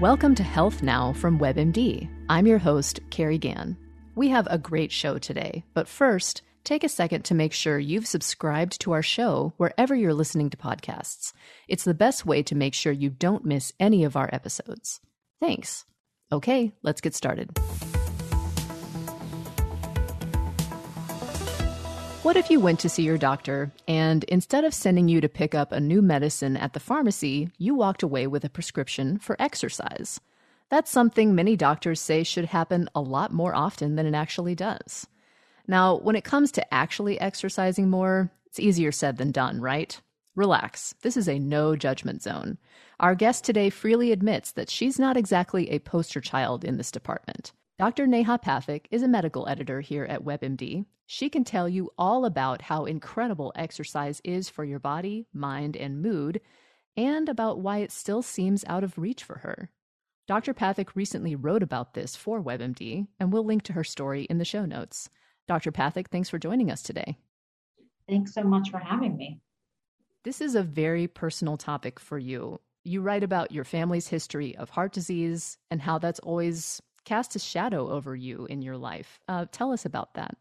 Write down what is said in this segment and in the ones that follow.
Welcome to Health Now from WebMD. I'm your host, Carrie Gann. We have a great show today, but first, take a second to make sure you've subscribed to our show wherever you're listening to podcasts. It's the best way to make sure you don't miss any of our episodes. Thanks. Okay, let's get started. What if you went to see your doctor and instead of sending you to pick up a new medicine at the pharmacy, you walked away with a prescription for exercise? That's something many doctors say should happen a lot more often than it actually does. Now, when it comes to actually exercising more, it's easier said than done, right? Relax. This is a no judgment zone. Our guest today freely admits that she's not exactly a poster child in this department. Dr. Neha Pathak is a medical editor here at WebMD, she can tell you all about how incredible exercise is for your body, mind, and mood, and about why it still seems out of reach for her. Dr. Pathak recently wrote about this for WebMD, and we'll link to her story in the show notes. Dr. Pathak, thanks for joining us today. Thanks so much for having me. This is a very personal topic for you. You write about your family's history of heart disease and how that's always cast a shadow over you in your life. Uh, tell us about that.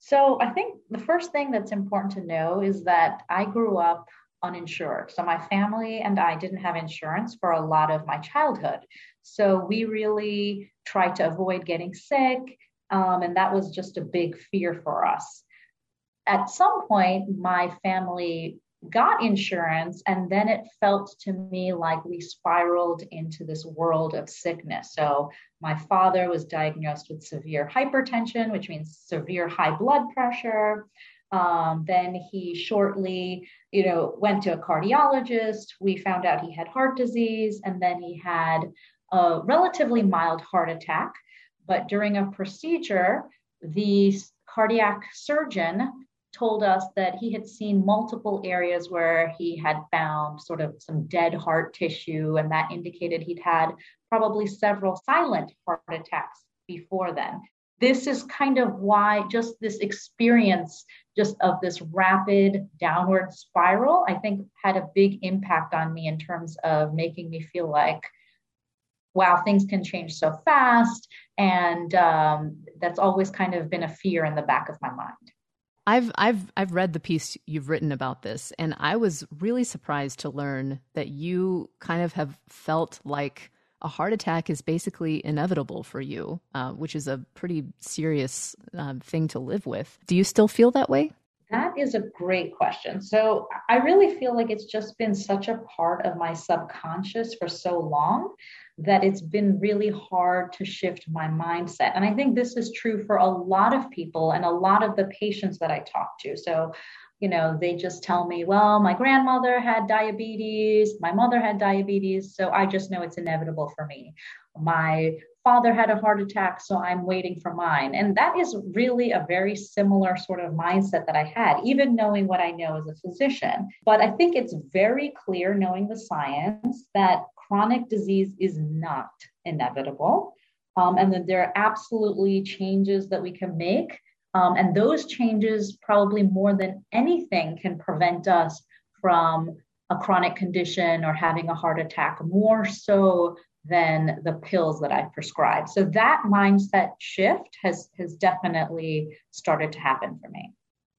So I think the first thing that's important to know is that I grew up uninsured. So my family and I didn't have insurance for a lot of my childhood. So we really tried to avoid getting sick. Um, and that was just a big fear for us. At some point, my family got insurance and then it felt to me like we spiraled into this world of sickness. So my father was diagnosed with severe hypertension which means severe high blood pressure. Um, then he shortly you know went to a cardiologist. We found out he had heart disease and then he had a relatively mild heart attack. But during a procedure the cardiac surgeon told us that he had seen multiple areas where he had found sort of some dead heart tissue, and that indicated he'd had probably several silent heart attacks before then. This is kind of why just this experience just of this rapid downward spiral, I think had a big impact on me in terms of making me feel like, wow, things can change so fast. And um, that's always kind of been a fear in the back of my mind. I've I've I've read the piece you've written about this and I was really surprised to learn that you kind of have felt like a heart attack is basically inevitable for you, uh, which is a pretty serious uh, thing to live with. Do you still feel that way? That is a great question. So I really feel like it's just been such a part of my subconscious for so long that it's been really hard to shift my mindset. And I think this is true for a lot of people and a lot of the patients that I talk to. So, you know, they just tell me, well, my grandmother had diabetes, my mother had diabetes, so I just know it's inevitable for me. My father had a heart attack, so I'm waiting for mine. And that is really a very similar sort of mindset that I had, even knowing what I know as a physician. But I think it's very clear, knowing the science, that chronic disease is not inevitable. Um, and that there are absolutely changes that we can make. Um, and those changes, probably more than anything, can prevent us from a chronic condition or having a heart attack more so than the pills that I've prescribed. So that mindset shift has has definitely started to happen for me.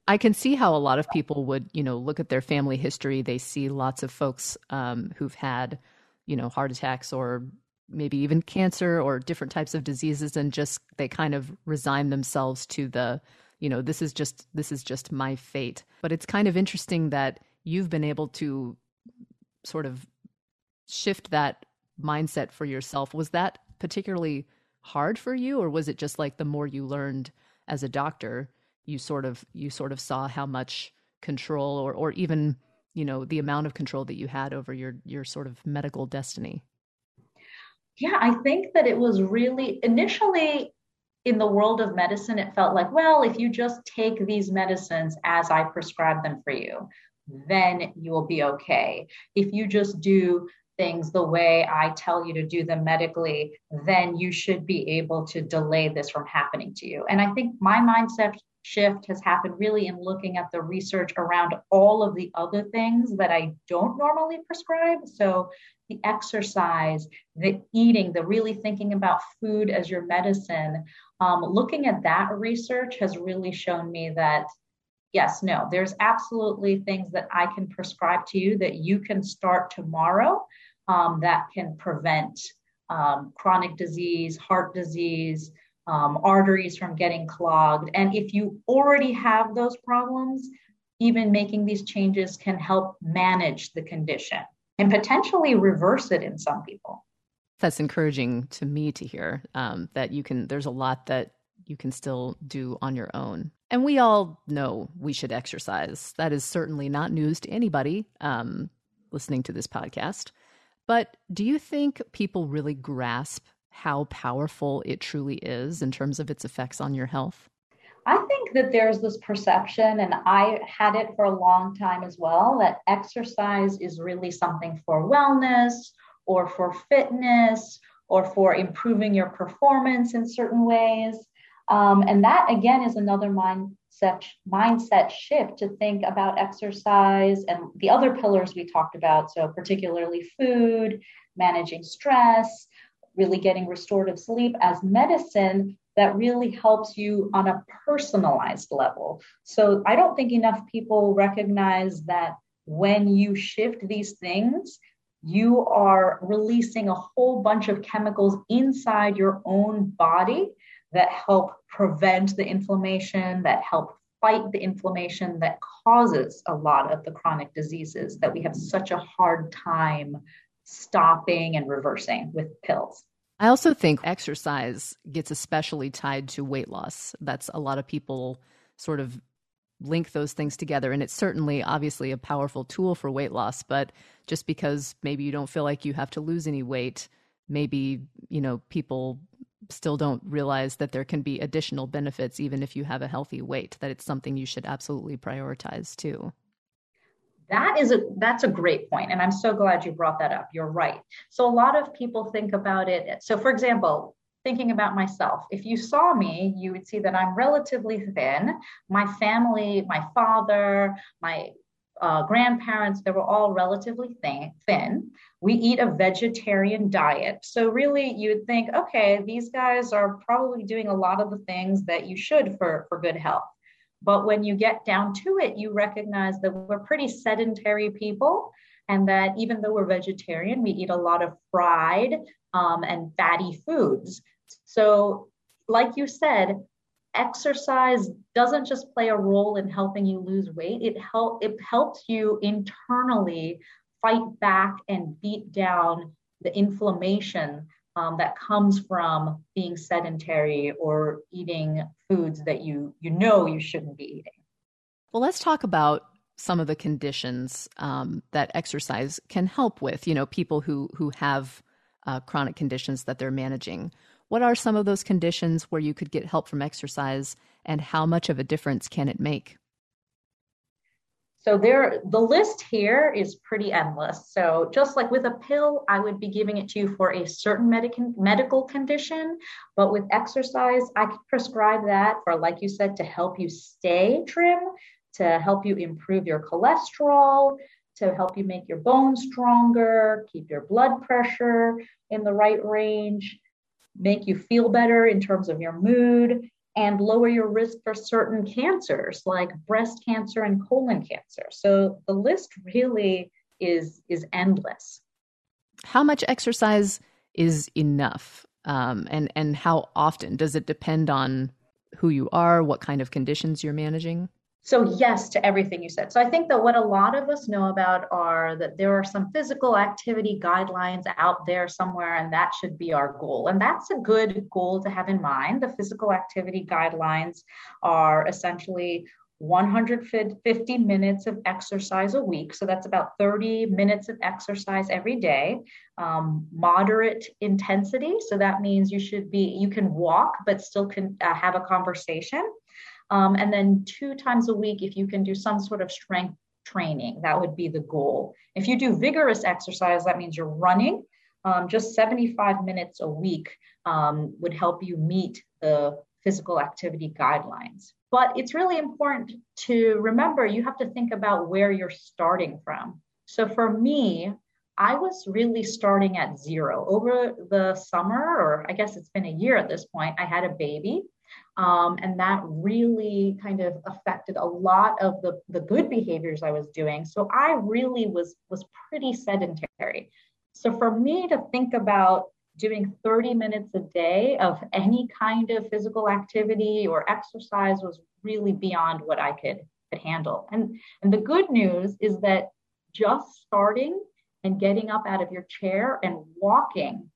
I can see how a lot of people would, you know, look at their family history. They see lots of folks um, who've had, you know, heart attacks or maybe even cancer or different types of diseases, and just they kind of resign themselves to the, you know, this is just this is just my fate. But it's kind of interesting that you've been able to sort of shift that mindset for yourself. Was that particularly hard for you, or was it just like the more you learned as a doctor, you sort of you sort of saw how much control or or even you know the amount of control that you had over your your sort of medical destiny? Yeah, I think that it was really initially in the world of medicine, it felt like, well, if you just take these medicines as I prescribe them for you, then you will be okay. If you just do things the way I tell you to do them medically, then you should be able to delay this from happening to you. And I think my mindset shift has happened really in looking at the research around all of the other things that I don't normally prescribe. So, the exercise, the eating, the really thinking about food as your medicine, um, looking at that research has really shown me that yes, no, there's absolutely things that I can prescribe to you that you can start tomorrow um, that can prevent um, chronic disease, heart disease, um, arteries from getting clogged. And if you already have those problems, even making these changes can help manage the condition and potentially reverse it in some people. That's encouraging to me to hear um, that you can, there's a lot that you can still do on your own. And we all know we should exercise. That is certainly not news to anybody um, listening to this podcast. But do you think people really grasp how powerful it truly is in terms of its effects on your health? I think that there's this perception, and I had it for a long time as well, that exercise is really something for wellness or for fitness or for improving your performance in certain ways. Um, and that again is another mindset mindset shift to think about exercise and the other pillars we talked about. So particularly food, managing stress, really getting restorative sleep as medicine that really helps you on a personalized level. So I don't think enough people recognize that when you shift these things, you are releasing a whole bunch of chemicals inside your own body that help prevent the inflammation, that help fight the inflammation that causes a lot of the chronic diseases that we have such a hard time stopping and reversing with pills. I also think exercise gets especially tied to weight loss. That's a lot of people sort of link those things together. And it's certainly obviously a powerful tool for weight loss. But just because maybe you don't feel like you have to lose any weight, maybe, you know, people still don't realize that there can be additional benefits even if you have a healthy weight, that it's something you should absolutely prioritize too. That is a that's a great point and I'm so glad you brought that up. You're right. So a lot of people think about it. So for example, thinking about myself, if you saw me, you would see that I'm relatively thin. My family, my father, my uh, grandparents, they were all relatively thin, thin. We eat a vegetarian diet. So, really, you would think, okay, these guys are probably doing a lot of the things that you should for, for good health. But when you get down to it, you recognize that we're pretty sedentary people, and that even though we're vegetarian, we eat a lot of fried um, and fatty foods. So, like you said, exercise doesn't just play a role in helping you lose weight it help it helps you internally fight back and beat down the inflammation um, that comes from being sedentary or eating foods that you you know you shouldn't be eating well let's talk about some of the conditions um, that exercise can help with you know people who who have uh, chronic conditions that they're managing what are some of those conditions where you could get help from exercise, and how much of a difference can it make? So there, the list here is pretty endless. So just like with a pill, I would be giving it to you for a certain medic- medical condition, but with exercise, I could prescribe that for, like you said, to help you stay trim, to help you improve your cholesterol, to help you make your bones stronger, keep your blood pressure in the right range, make you feel better in terms of your mood and lower your risk for certain cancers like breast cancer and colon cancer. So the list really is is endless. How much exercise is enough? Um, and and how often does it depend on who you are, what kind of conditions you're managing? So, yes to everything you said. So, I think that what a lot of us know about are that there are some physical activity guidelines out there somewhere, and that should be our goal. And that's a good goal to have in mind. The physical activity guidelines are essentially 150 minutes of exercise a week. So, that's about 30 minutes of exercise every day. Um, moderate intensity. So, that means you should be, you can walk, but still can uh, have a conversation um, and then two times a week, if you can do some sort of strength training, that would be the goal. If you do vigorous exercise, that means you're running. Um, just 75 minutes a week um, would help you meet the physical activity guidelines. But it's really important to remember you have to think about where you're starting from. So for me, I was really starting at zero. Over the summer, or I guess it's been a year at this point, I had a baby. Um, and that really kind of affected a lot of the, the good behaviors I was doing. So I really was was pretty sedentary. So for me to think about doing 30 minutes a day of any kind of physical activity or exercise was really beyond what I could, could handle. And, and the good news is that just starting and getting up out of your chair and walking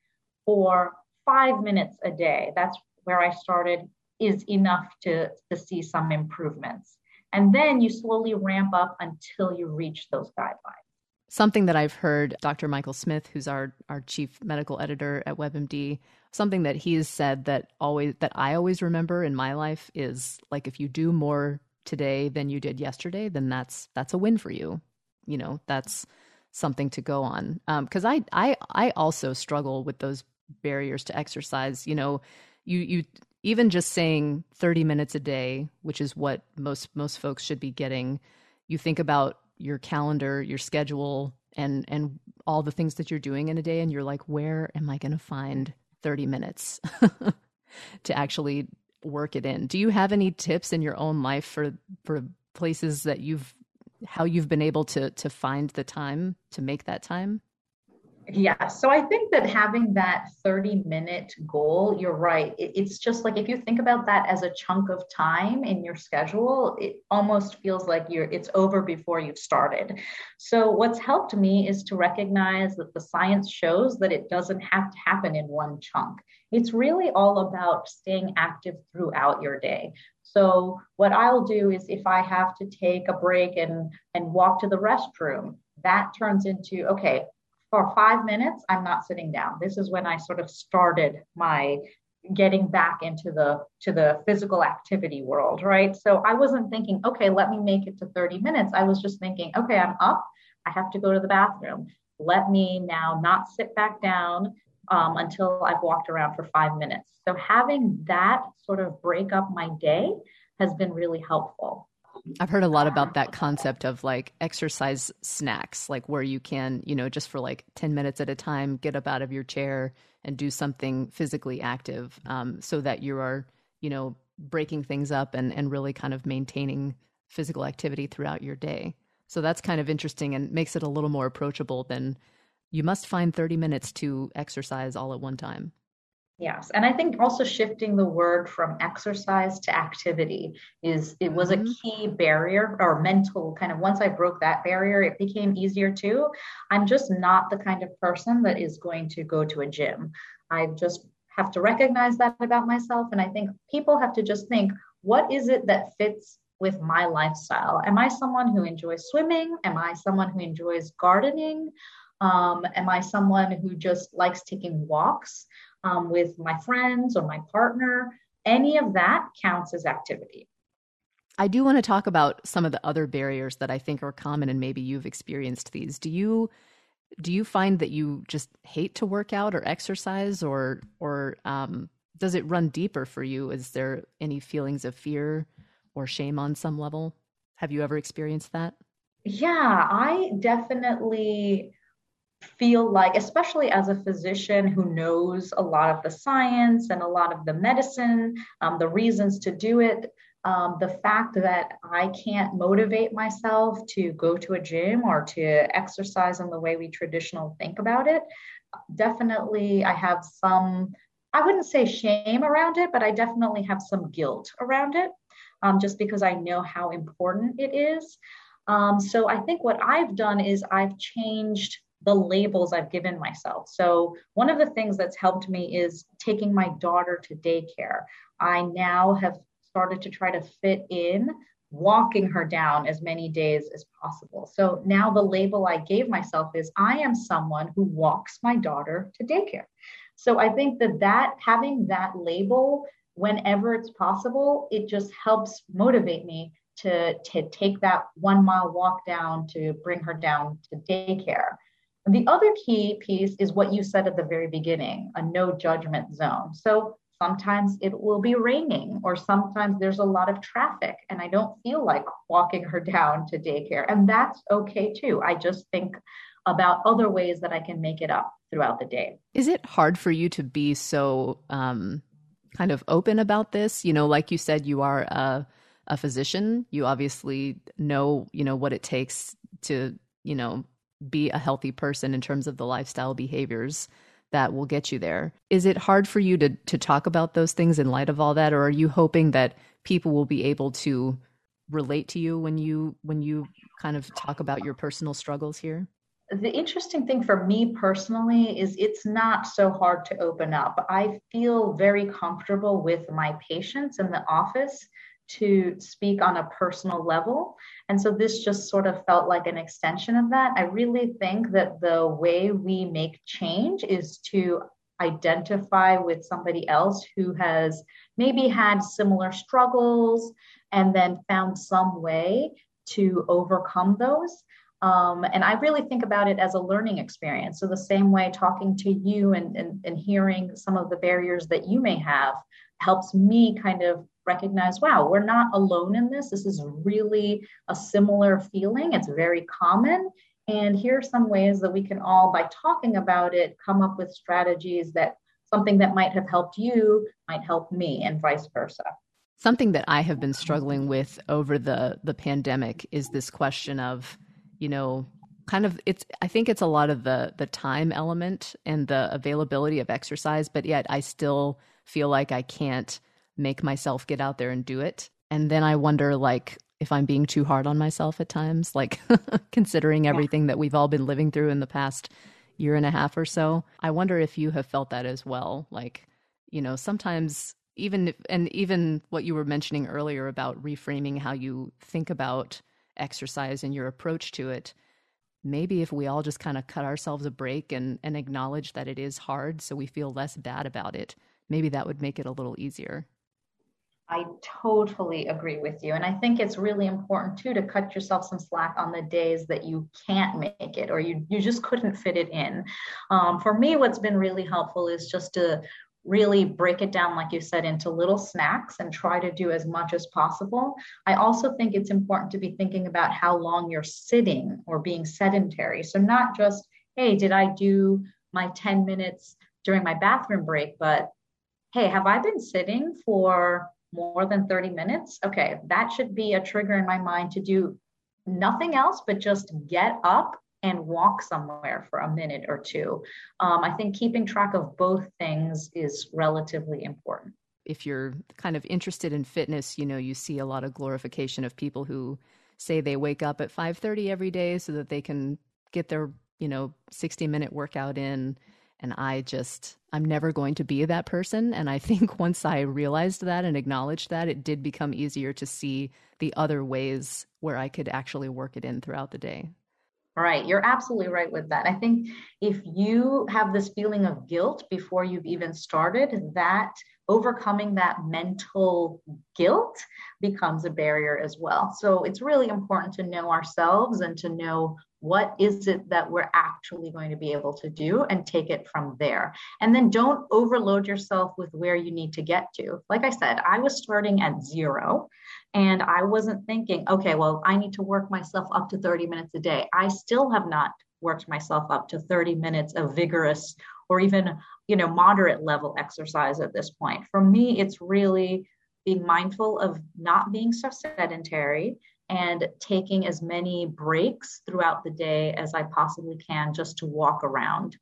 for five minutes a day, that's where I started, is enough to, to see some improvements. And then you slowly ramp up until you reach those guidelines. Something that I've heard Dr. Michael Smith, who's our, our chief medical editor at WebMD, something that he's said that always that I always remember in my life is like if you do more today than you did yesterday, then that's that's a win for you. You know, that's something to go on. Because um, I I I also struggle with those barriers to exercise. You know, you you even just saying 30 minutes a day, which is what most most folks should be getting. You think about your calendar, your schedule, and and all the things that you're doing in a day, and you're like, where am I going to find 30 minutes to actually work it in? Do you have any tips in your own life for for places that you've how you've been able to to find the time to make that time? Yeah. So I think that having that 30 minute goal, you're right. it's just like if you think about that as a chunk of time in your schedule, it almost feels like you're it's over before you've started. So what's helped me is to recognize that the science shows that it doesn't have to happen in one chunk. It's really all about staying active throughout your day. So what I'll do is if I have to take a break and and walk to the restroom, that turns into okay for five minutes, I'm not sitting down. This is when I sort of started my getting back into the to the physical activity world right? So i wasn't thinking okay let me make it to 30 minutes. I was just thinking okay i'm up. I have to go to the bathroom. Let me now not sit back down um, until i've walked around for five minutes. So having that sort of break up my day has been really helpful I've heard a lot about that concept of like exercise snacks, like where you can, you know, just for like 10 minutes at a time, get up out of your chair and do something physically active um, so that you are, you know, breaking things up and, and really kind of maintaining physical activity throughout your day. So that's kind of interesting and makes it a little more approachable than you must find 30 minutes to exercise all at one time. Yes, and I think also shifting the word from exercise to activity is it was mm-hmm. a key barrier or mental kind of once I broke that barrier, it became easier too. I'm just not the kind of person that is going to go to a gym. I just have to recognize that about myself and I think people have to just think what is it that fits with my lifestyle? Am I someone who enjoys swimming? Am I someone who enjoys gardening? Um, am I someone who just likes taking walks? Um, with my friends or my partner, any of that counts as activity. I do want to talk about some of the other barriers that I think are common and maybe you've experienced these. Do you do you find that you just hate to work out or exercise or or um, does it run deeper for you? Is there any feelings of fear or shame on some level? Have you ever experienced that? Yeah, I definitely feel like, especially as a physician who knows a lot of the science and a lot of the medicine, um, the reasons to do it, um, the fact that I can't motivate myself to go to a gym or to exercise in the way we traditionally think about it, definitely I have some, I wouldn't say shame around it, but I definitely have some guilt around it um, just because I know how important it is. Um, so I think what I've done is I've changed the labels I've given myself. So, one of the things that's helped me is taking my daughter to daycare. I now have started to try to fit in walking her down as many days as possible. So now the label I gave myself is I am someone who walks my daughter to daycare. So I think that that having that label whenever it's possible, it just helps motivate me to, to take that one mile walk down to bring her down to daycare. The other key piece is what you said at the very beginning a no judgment zone. So Sometimes it will be raining, or sometimes there's a lot of traffic, and I don't feel like walking her down to daycare. And that's okay too. I just think about other ways that I can make it up throughout the day. Is it hard for you to be so um, kind of open about this? You know, like you said, you are a, a physician. You obviously know, you know, what it takes to, you know, be a healthy person in terms of the lifestyle behaviors that will get you there. Is it hard for you to to talk about those things in light of all that or are you hoping that people will be able to relate to you when you when you kind of talk about your personal struggles here? The interesting thing for me personally is it's not so hard to open up. I feel very comfortable with my patients in the office to speak on a personal level. And so this just sort of felt like an extension of that. I really think that the way we make change is to identify with somebody else who has maybe had similar struggles and then found some way to overcome those. Um, and I really think about it as a learning experience. So, the same way talking to you and, and, and hearing some of the barriers that you may have helps me kind of recognize wow, we're not alone in this. This is really a similar feeling, it's very common. And here are some ways that we can all, by talking about it, come up with strategies that something that might have helped you might help me, and vice versa. Something that I have been struggling with over the the pandemic is this question of, you know, kind of it's I think it's a lot of the the time element and the availability of exercise, but yet I still feel like I can't make myself get out there and do it. And then I wonder like if I'm being too hard on myself at times, like considering everything yeah. that we've all been living through in the past year and a half or so. I wonder if you have felt that as well. Like, you know, sometimes even if, and even what you were mentioning earlier about reframing how you think about exercise and your approach to it maybe if we all just kind of cut ourselves a break and, and acknowledge that it is hard so we feel less bad about it maybe that would make it a little easier. I totally agree with you. And I think it's really important too to cut yourself some slack on the days that you can't make it or you, you just couldn't fit it in. Um, for me, what's been really helpful is just to really break it down, like you said, into little snacks and try to do as much as possible. I also think it's important to be thinking about how long you're sitting or being sedentary. So, not just, hey, did I do my 10 minutes during my bathroom break, but hey, have I been sitting for more than 30 minutes? Okay, that should be a trigger in my mind to do nothing else but just get up and walk somewhere for a minute or two. Um, I think keeping track of both things is relatively important. If you're kind of interested in fitness, you know, you see a lot of glorification of people who say they wake up at 5:30 every day so that they can get their, you know, 60 minute workout in and I just, I'm never going to be that person. And I think once I realized that and acknowledged that, it did become easier to see the other ways where I could actually work it in throughout the day. Right. You're absolutely right with that. I think if you have this feeling of guilt before you've even started, that overcoming that mental guilt becomes a barrier as well. So it's really important to know ourselves and to know what is it that we're actually going to be able to do and take it from there. And then don't overload yourself with where you need to get to. Like i said i was starting at zero and i wasn't thinking okay well i need to work myself up to 30 minutes a day. I still have not worked myself up to 30 minutes of vigorous or even you know moderate level exercise at this point for me it's really being mindful of not being so sedentary and taking as many breaks throughout the day as I possibly can just to walk around.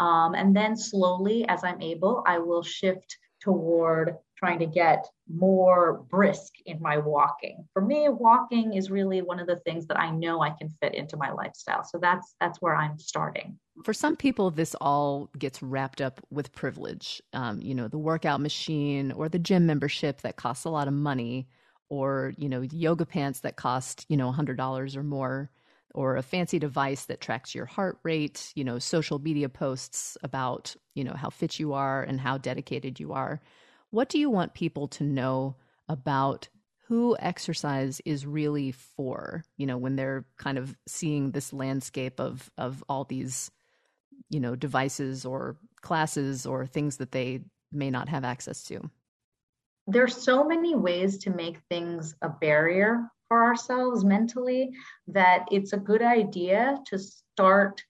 Um, and then slowly, as I'm able, I will shift toward trying to get more brisk in my walking. For me, walking is really one of the things that I know I can fit into my lifestyle. So that's that's where I'm starting. For some people, this all gets wrapped up with privilege. Um, you know, the workout machine or the gym membership that costs a lot of money or you know yoga pants that cost you know $100 or more or a fancy device that tracks your heart rate you know social media posts about you know how fit you are and how dedicated you are what do you want people to know about who exercise is really for you know when they're kind of seeing this landscape of of all these you know devices or classes or things that they may not have access to? There's so many ways to make things a barrier for ourselves mentally that it's a good idea to start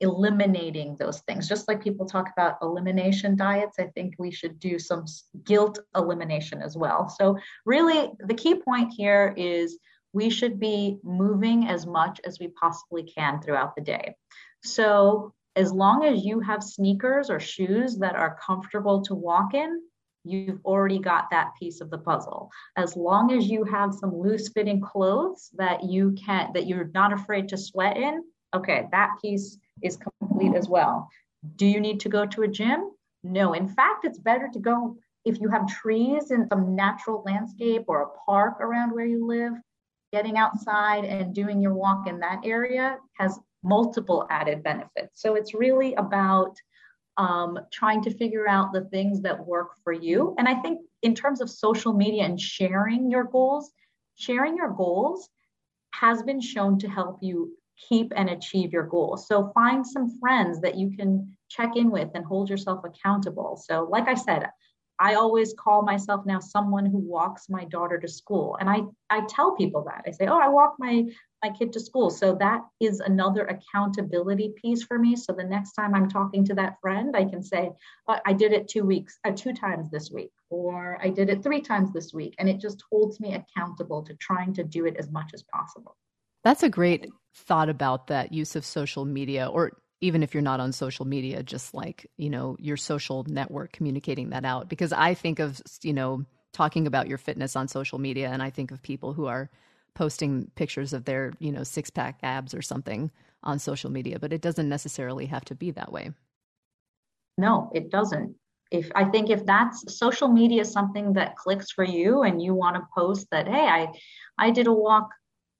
eliminating those things. Just like people talk about elimination diets, I think we should do some guilt elimination as well. So, really, the key point here is we should be moving as much as we possibly can throughout the day. So, as long as you have sneakers or shoes that are comfortable to walk in, you've already got that piece of the puzzle. As long as you have some loose fitting clothes that you can that you're not afraid to sweat in, okay, that piece is complete as well. Do you need to go to a gym? No. In fact, it's better to go if you have trees in some natural landscape or a park around where you live, getting outside and doing your walk in that area has multiple added benefits. So it's really about um, trying to figure out the things that work for you. And I think in terms of social media and sharing your goals, sharing your goals has been shown to help you keep and achieve your goals. So find some friends that you can check in with and hold yourself accountable. So, like I said, I always call myself now someone who walks my daughter to school. And I, I tell people that. I say, oh, I walk my, my kid to school. So that is another accountability piece for me. So the next time I'm talking to that friend, I can say, oh, I did it two weeks, uh, two times this week, or I did it three times this week. And it just holds me accountable to trying to do it as much as possible. That's a great thought about that use of social media or even if you're not on social media, just like, you know, your social network communicating that out. Because I think of, you know, talking about your fitness on social media and I think of people who are posting pictures of their, you know, six pack abs or something on social media, but it doesn't necessarily have to be that way. No, it doesn't. If I think if that's social media something that clicks for you and you want to post that, hey, I I did a walk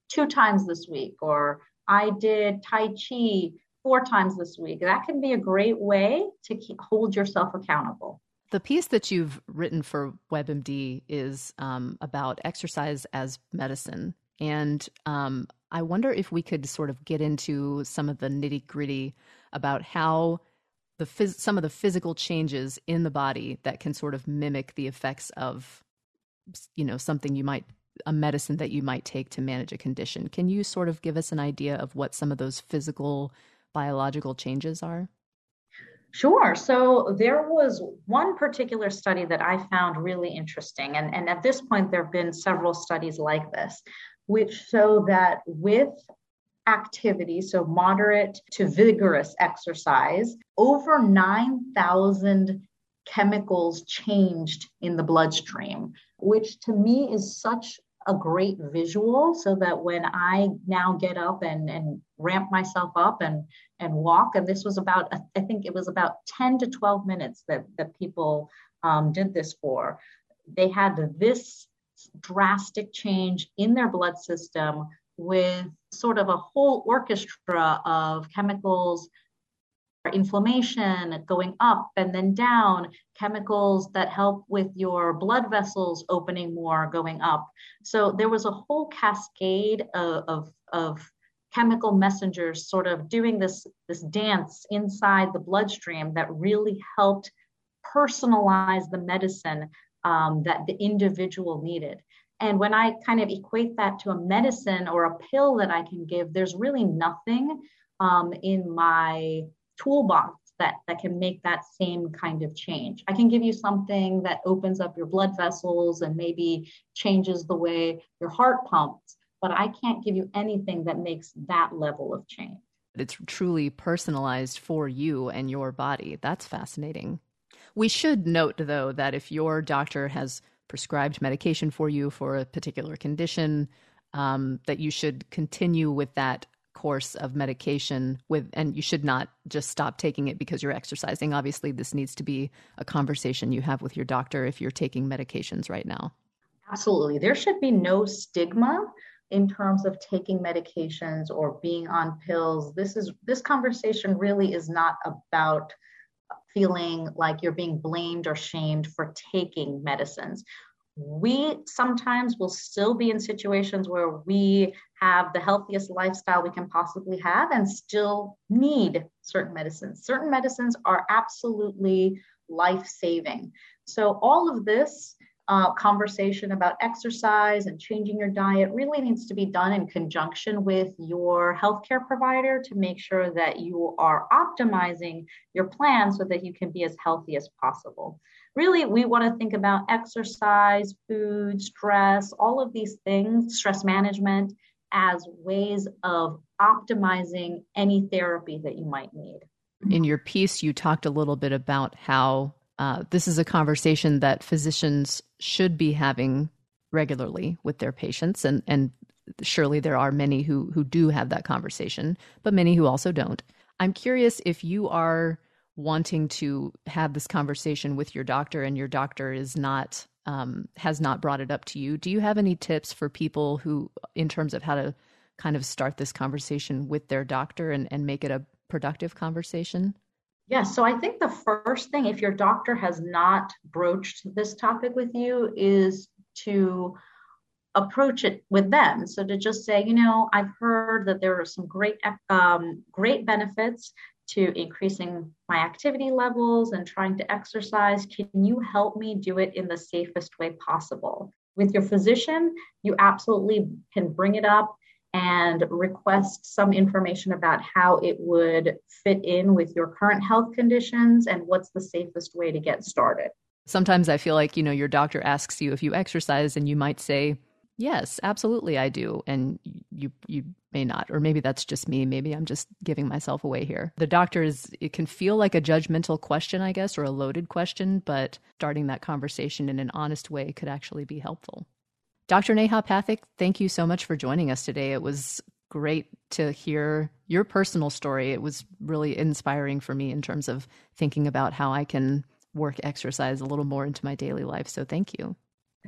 two times this week or I did Tai Chi four times this week. That can be a great way to keep, hold yourself accountable. The piece that you've written for WebMD is um, about exercise as medicine. And um, I wonder if we could sort of get into some of the nitty gritty about how the phys- some of the physical changes in the body that can sort of mimic the effects of, you know, something you might a medicine that you might take to manage a condition. Can you sort of give us an idea of what some of those physical biological changes are? Sure. So there was one particular study that I found really interesting. And, and at this point, there have been several studies like this, which show that with activity, so moderate to vigorous exercise, over 9,000 chemicals changed in the bloodstream, which to me is such a great visual so that when I now get up and, and ramp myself up and, and walk, and this was about, I think it was about 10 to 12 minutes that, that people um, did this for, they had this drastic change in their blood system with sort of a whole orchestra of chemicals inflammation going up and then down, chemicals that help with your blood vessels opening more going up. So there was a whole cascade of, of, of chemical messengers sort of doing this, this dance inside the bloodstream that really helped personalize the medicine um, that the individual needed. And when I kind of equate that to a medicine or a pill that I can give, there's really nothing um, in my toolbox that, that can make that same kind of change. I can give you something that opens up your blood vessels and maybe changes the way your heart pumps, but I can't give you anything that makes that level of change. It's truly personalized for you and your body. That's fascinating. We should note, though, that if your doctor has prescribed medication for you for a particular condition, um, that you should continue with that course of medication with and you should not just stop taking it because you're exercising. Obviously this needs to be a conversation you have with your doctor if you're taking medications right now. Absolutely. There should be no stigma in terms of taking medications or being on pills. This is this conversation really is not about feeling like you're being blamed or shamed for taking medicines we sometimes will still be in situations where we have the healthiest lifestyle we can possibly have and still need certain medicines. Certain medicines are absolutely life saving. So, all of this uh, conversation about exercise and changing your diet really needs to be done in conjunction with your healthcare provider to make sure that you are optimizing your plan so that you can be as healthy as possible. Really, we want to think about exercise, food, stress, all of these things, stress management, as ways of optimizing any therapy that you might need. In your piece, you talked a little bit about how uh, this is a conversation that physicians should be having regularly with their patients, and and surely there are many who who do have that conversation, but many who also don't. I'm curious if you are wanting to have this conversation with your doctor, and your doctor is not um, has not brought it up to you. Do you have any tips for people who, in terms of how to kind of start this conversation with their doctor and, and make it a productive conversation? Yeah, so I think the first thing, if your doctor has not broached this topic with you, is to approach it with them. So to just say, you know, I've heard that there are some great, um, great benefits to increasing my activity levels and trying to exercise. Can you help me do it in the safest way possible? With your physician, you absolutely can bring it up and request some information about how it would fit in with your current health conditions and what's the safest way to get started. Sometimes I feel like, you know, your doctor asks you if you exercise and you might say, "Yes, absolutely I do." And you you may not or maybe that's just me, maybe I'm just giving myself away here. The doctor is it can feel like a judgmental question, I guess, or a loaded question, but starting that conversation in an honest way could actually be helpful. Dr. Neha thank you so much for joining us today. It was great to hear your personal story. It was really inspiring for me in terms of thinking about how I can work exercise a little more into my daily life. So thank you.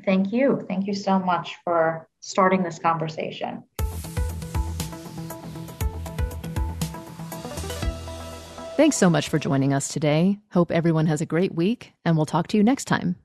Thank you. Thank you so much for starting this conversation. Thanks so much for joining us today. Hope everyone has a great week, and we'll talk to you next time.